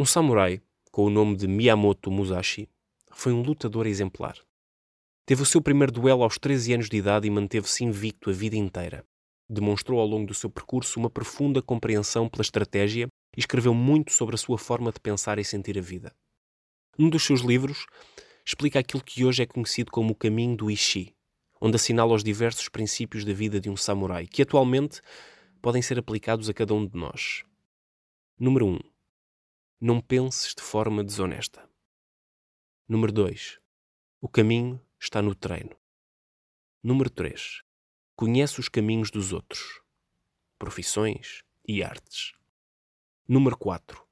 Um samurai, com o nome de Miyamoto Musashi, foi um lutador exemplar. Teve o seu primeiro duelo aos 13 anos de idade e manteve-se invicto a vida inteira. Demonstrou ao longo do seu percurso uma profunda compreensão pela estratégia e escreveu muito sobre a sua forma de pensar e sentir a vida. Num dos seus livros, explica aquilo que hoje é conhecido como o caminho do Ishi, onde assinala os diversos princípios da vida de um samurai, que atualmente podem ser aplicados a cada um de nós. Número 1. Não penses de forma desonesta. Número 2. O caminho está no treino. Número 3. Conhece os caminhos dos outros, profissões e artes. Número 4.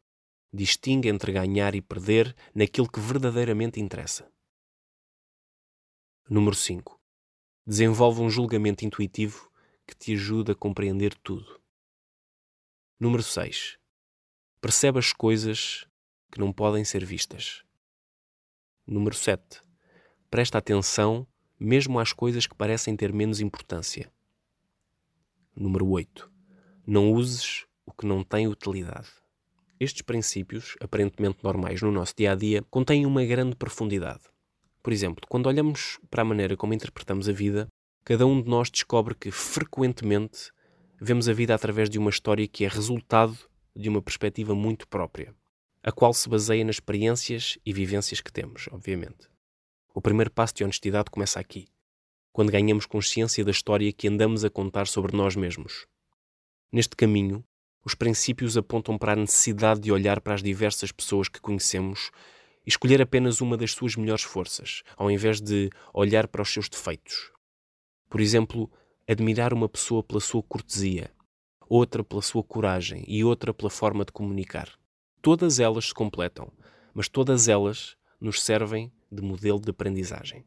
Distingue entre ganhar e perder naquilo que verdadeiramente interessa. Número 5. Desenvolve um julgamento intuitivo que te ajuda a compreender tudo. Número 6 Percebe as coisas que não podem ser vistas. Número 7. Presta atenção mesmo às coisas que parecem ter menos importância. Número 8. Não uses o que não tem utilidade. Estes princípios, aparentemente normais no nosso dia a dia, contêm uma grande profundidade. Por exemplo, quando olhamos para a maneira como interpretamos a vida, cada um de nós descobre que, frequentemente, vemos a vida através de uma história que é resultado de uma perspectiva muito própria, a qual se baseia nas experiências e vivências que temos, obviamente. O primeiro passo de honestidade começa aqui, quando ganhamos consciência da história que andamos a contar sobre nós mesmos. Neste caminho, os princípios apontam para a necessidade de olhar para as diversas pessoas que conhecemos e escolher apenas uma das suas melhores forças, ao invés de olhar para os seus defeitos. Por exemplo, admirar uma pessoa pela sua cortesia, outra pela sua coragem e outra pela forma de comunicar. Todas elas se completam, mas todas elas nos servem de modelo de aprendizagem.